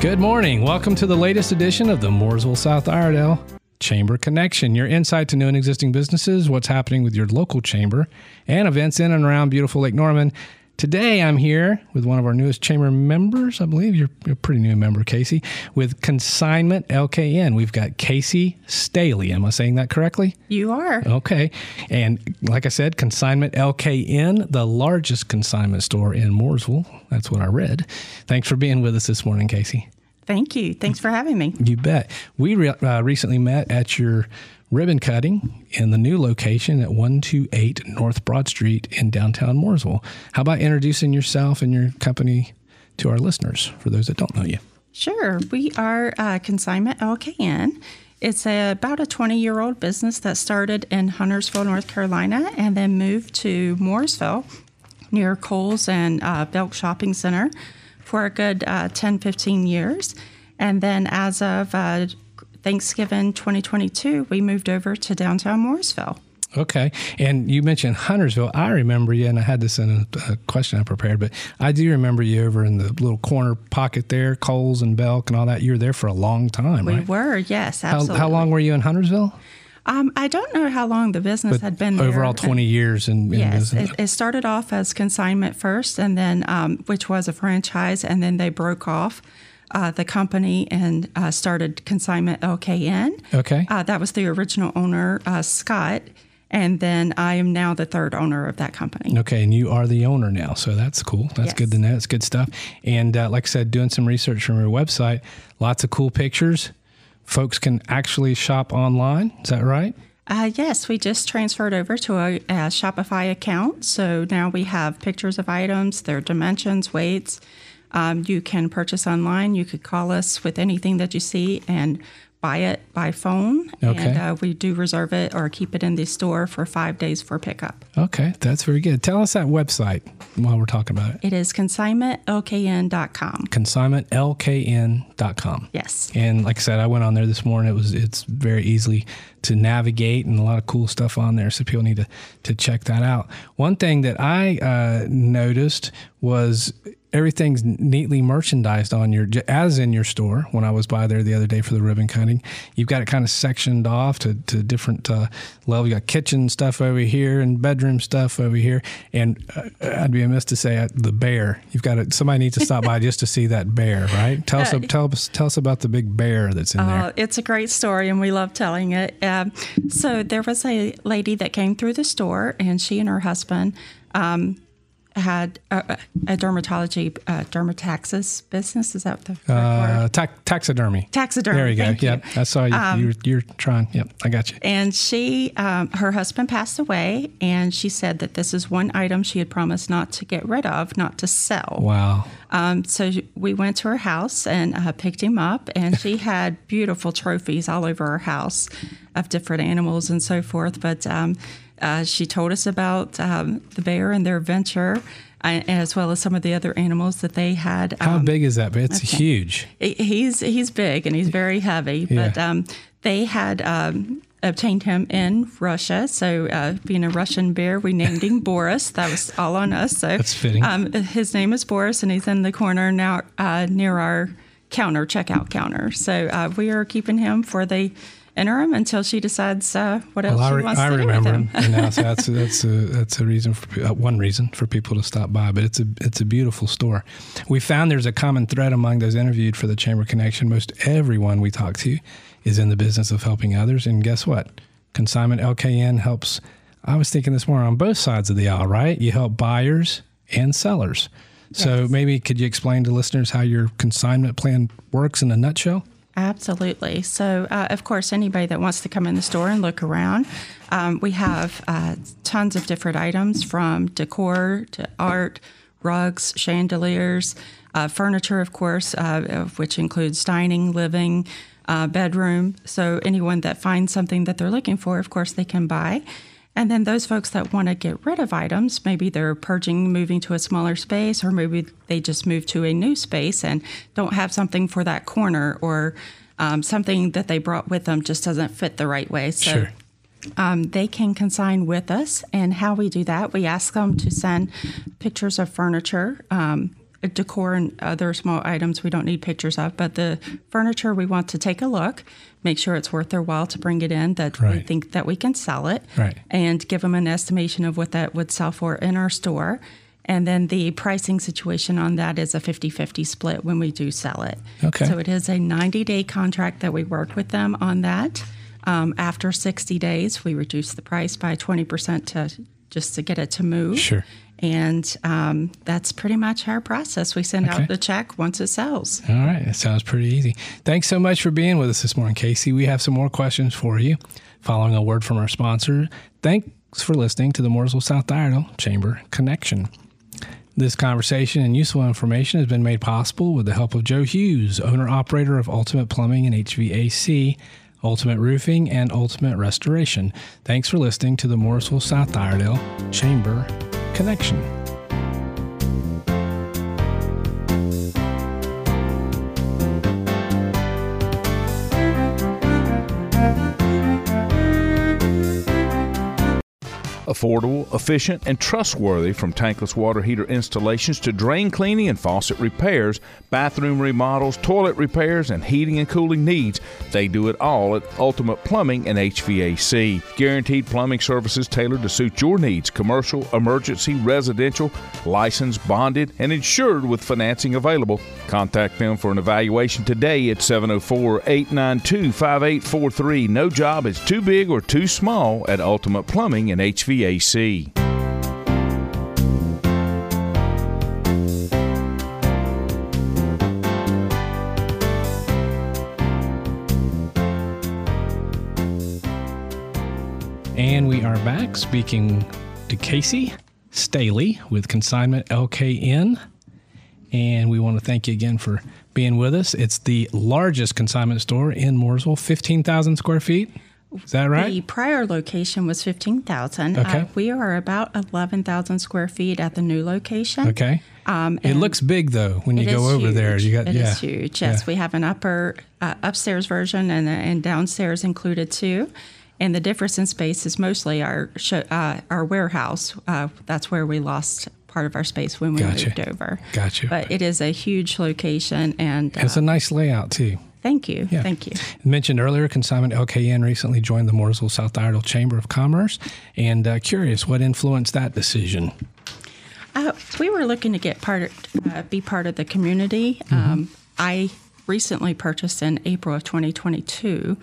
Good morning. Welcome to the latest edition of the Mooresville South Iredell Chamber Connection, your insight to new and existing businesses, what's happening with your local chamber, and events in and around beautiful Lake Norman. Today, I'm here with one of our newest chamber members. I believe you're a pretty new member, Kayce, with Consignment LKN. We've got Kayce Staehle. Am I saying that correctly? You are. Okay. And like I said, Consignment LKN, the largest consignment store in Mooresville. That's what I read. Thanks for being with us this morning, Kayce. Thank you. Thanks for having me. You bet. We re- uh, recently met at your ribbon cutting in the new location at 128 North Broad Street in downtown Mooresville. How about introducing yourself and your company to our listeners for those that don't know you? Sure. We are uh, Consignment LKN. It's a, about a 20 year old business that started in Huntersville, North Carolina, and then moved to Mooresville near Kohl's and uh, Belk Shopping Center for a good uh, 10, 15 years. And then as of uh, Thanksgiving 2022, we moved over to downtown Mooresville. Okay. And you mentioned Huntersville. I remember you, and I had this in a, a, question I prepared, but I do remember you over in the little corner pocket there, Kohl's and Belk and all that. You were there for a long time, we right? were, yes, absolutely. How, how long were you in Huntersville? Um, I don't know how long the business but had been there. Overall, 20 years in, in yes, business. It, it, started off as consignment first, and then, um, which was a franchise, and then they broke off uh, the company and uh, started Consignment LKN. Okay. Uh, that was the original owner, uh, Scott. And then I am now the third owner of that company. Okay, and you are the owner now, so that's cool. That's yes. good to know. It's good stuff. And uh, like I said, doing some research from your website, lots of cool pictures. Folks can actually shop online. Is that right? Uh, yes, we just transferred over to a, a, Shopify account. So now we have pictures of items, their dimensions, weights. Um, you can purchase online. You could call us with anything that you see and buy it by phone. Okay. And uh, we do reserve it or keep it in the store for five days for pickup. Okay, that's very good. Tell us that website while we're talking about it. It is consignmentlkn.com. Consignmentlkn.com. Yes. And like I said, I went on there this morning. It was it's very easily to navigate and a lot of cool stuff on there. So people need to to check that out. One thing that I uh, noticed was everything's neatly merchandised on your as in your store. When i was by there the other day for the ribbon cutting you've got it kind of sectioned off to, to different uh, level. You got kitchen stuff over here and bedroom stuff over here. And uh, i'd be amiss to say uh, the bear. You've got it somebody needs to stop by just to see that bear right? Tell us tell us tell us about the big bear that's in there. Uh, it's a great story and we love telling it. Um, so there was a lady that came through the store and she and her husband um, had a, a dermatology uh, dermataxis business. Is that the uh, word? ta- taxidermy. Taxidermy. There you go. Thank Yep, you. I saw you. Um, you're, you're trying. Yep, I got you. And she, um, her husband passed away, and she said that this is one item she had promised not to get rid of, not to sell. Wow. Um, so we went to her house and uh, picked him up, and she had beautiful trophies all over her house of different animals and so forth. But um, uh, she told us about um, the bear and their adventure, uh, as well as some of the other animals that they had. How Um, big is that? Bear? It's okay. huge. He's he's big and he's very heavy, Yeah. but um, they had. Um, Obtained him in Russia, so uh, being a Russian bear, we named him Boris. That was all on us. So That's fitting. Um, his name is Boris, and he's in the corner now uh, near our counter, checkout counter. So uh, we are keeping him for the interim until she decides uh, what else Well, she re- wants I to remember do with him. and now so that's that's a that's a reason for uh, one reason for people to stop by. But it's a it's a beautiful store. We found there's a common thread among those interviewed for the Chamber Connection. Most everyone we talk to is in the business of helping others, and guess what? Consignment LKN helps. I was thinking this more on both sides of the aisle, right? You help buyers and sellers. So Yes. maybe could you explain to listeners how your consignment plan works in a nutshell? Absolutely. So, uh, of course, anybody that wants to come in the store and look around, um, we have uh, tons of different items from decor to art, rugs, chandeliers, uh, furniture, of course, uh, which includes dining, living, uh, bedroom. So, anyone that finds something that they're looking for, of course, they can buy. And then those folks that want to get rid of items, maybe they're purging, moving to a smaller space, or maybe they just move to a new space and don't have something for that corner, or um, something that they brought with them just doesn't fit the right way. So Sure. um, they can consign with us. And how we do that, we ask them to send pictures of furniture. Um, decor and other small items we don't need pictures of, but the furniture we want to take a look, make sure it's worth their while to bring it in, that we think that we can sell it, Right. and give them an estimation of what that would sell for in our store. And then the pricing situation on that is a 50 50 split when we do sell it. Okay. So it is a 90 day contract that we work with them on that. Um, after 60 days, we reduce the price by 20% to just to get it to move. Sure. And um, that's pretty much our process. We send Okay. out the check once it sells. All right, that sounds pretty easy. Thanks so much for being with us this morning, Kayce. We have some more questions for you. Following a word from our sponsor, thanks for listening to the Mooresville South Iredell Chamber Connection. This conversation and useful information has been made possible with the help of Joe Hughes, owner operator of Ultimate Plumbing and HVAC, Ultimate Roofing, and Ultimate Restoration. Thanks for listening to the Mooresville South Iredell Chamber Connection. Affordable, efficient, and trustworthy from tankless water heater installations to drain cleaning and faucet repairs, bathroom remodels, toilet repairs, and heating and cooling needs. They do it all at Ultimate Plumbing and HVAC. Guaranteed plumbing services tailored to suit your needs commercial, emergency, residential, licensed, bonded, and insured with financing available. Contact them for an evaluation today at 704 892 5843. No job is too big or too small at Ultimate Plumbing and HVAC. And we are back speaking to Kayce Staehle with Consignment LKN. And we want to thank you again for being with us. It's the largest consignment store in Mooresville, 15,000 square feet. Is that right? The prior location was 15,000. Okay. Uh, we are about 11,000 square feet at the new location. Okay. Um, It looks big though when you go over there. huge. You got It yeah. is huge. Yes, Yeah. we have an upper uh, upstairs version and and downstairs included too. And the difference in space is mostly our sho uh, our warehouse. Uh, that's where we lost part of our space when we Gotcha. moved over. Gotcha. But it is a huge location, and uh, It's a nice layout too. Thank you, Yeah. thank you. Mentioned earlier, Consignment LKN recently joined the Mooresville South Iredell Chamber of Commerce. And uh, curious, what influenced that decision? Uh, we were looking to get part, uh, be part of the community. Mm-hmm. Um, I recently purchased in April of 2022.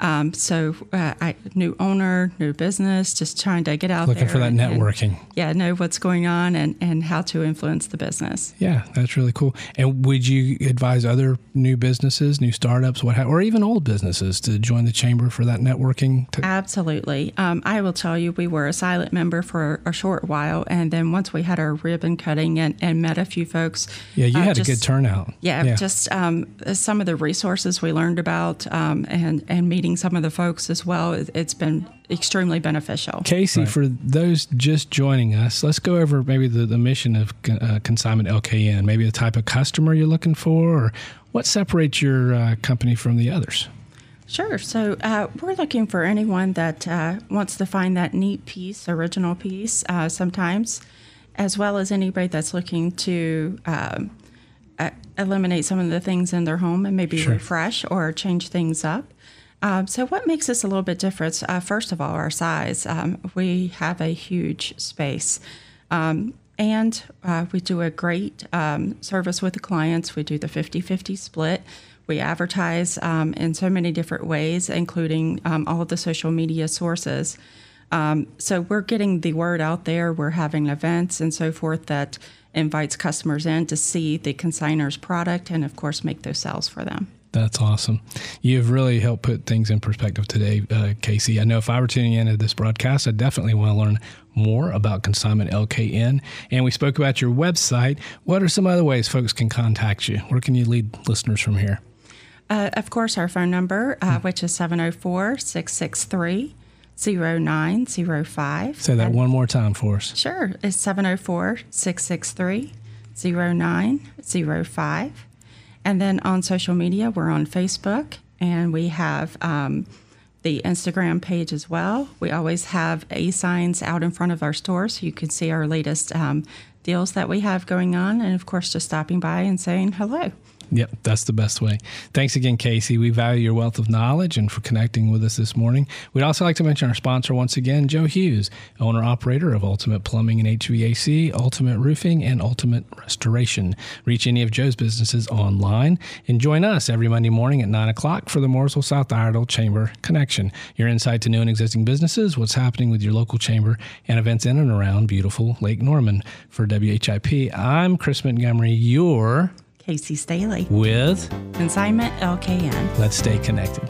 Um, so, uh, I new owner, new business, just trying to get out there. Looking for that and- and, networking. yeah, know what's going on and, and how to influence the business. Yeah, that's really cool. And would you advise other new businesses, new startups, what, ha- or even old businesses to join the chamber for that networking? To, Absolutely. Um, I will tell you, we were a silent member for a short while, and then once we had our ribbon cutting and, and met a few folks. yeah, you uh, had a good turnout. Yeah, just um, some of the resources we learned about um, and, and meeting some of the folks as well, it, it's been extremely beneficial. Kayce, for those just joining us, let's go over maybe the, the mission of uh, Consignment LKN, maybe the type of customer you're looking for, or what separates your uh, company from the others. Sure. So uh, we're looking for anyone that uh, wants to find that neat piece, original piece, uh, sometimes, as well as anybody that's looking to um, uh, eliminate some of the things in their home and maybe Sure. refresh or change things up. Um, so, what makes us a little bit different? Uh, first of all, our size. Um, we have a huge space. Um, and uh, we do a great um, service with the clients. We do the 50 50 split. We advertise um, in so many different ways, including um, all of the social media sources. So we're getting the word out there. We're having events and so forth that invites customers in to see the consignor's product and, of course, make those sales for them. That's awesome. You've really helped put things in perspective today, uh, Kayce. I know if I were tuning into this broadcast, I definitely want to learn more about Consignment LKN. And we spoke about your website. What are some other ways folks can contact you? Where can you lead listeners from here? Uh, of course, our phone number, uh, which is 704 663 0905. Say that one more time for us. Sure. It's 704 663 0905. And then on social media, we're on Facebook and we have um, the Instagram page as well. We always have A signs out in front of our store so you can see our latest um, deals that we have going on, and of course, just stopping by and saying hello. Yep, that's the best way. Thanks again, Kayce. We value your wealth of knowledge and for connecting with us this morning. We'd also like to mention our sponsor once again, Joe Hughes, owner operator of Ultimate Plumbing and HVAC, Ultimate Roofing, and Ultimate Restoration. Reach any of Joe's businesses online and join us every Monday morning at 9 o'clock for the Mooresville South Iredell Chamber Connection. Your insight to new and existing businesses, what's happening with your local chamber, and events in and around beautiful Lake Norman. For WHIP, I'm Chris Montgomery, your Kayce Staehle, with Consignment LKN. Let's Stay Connected.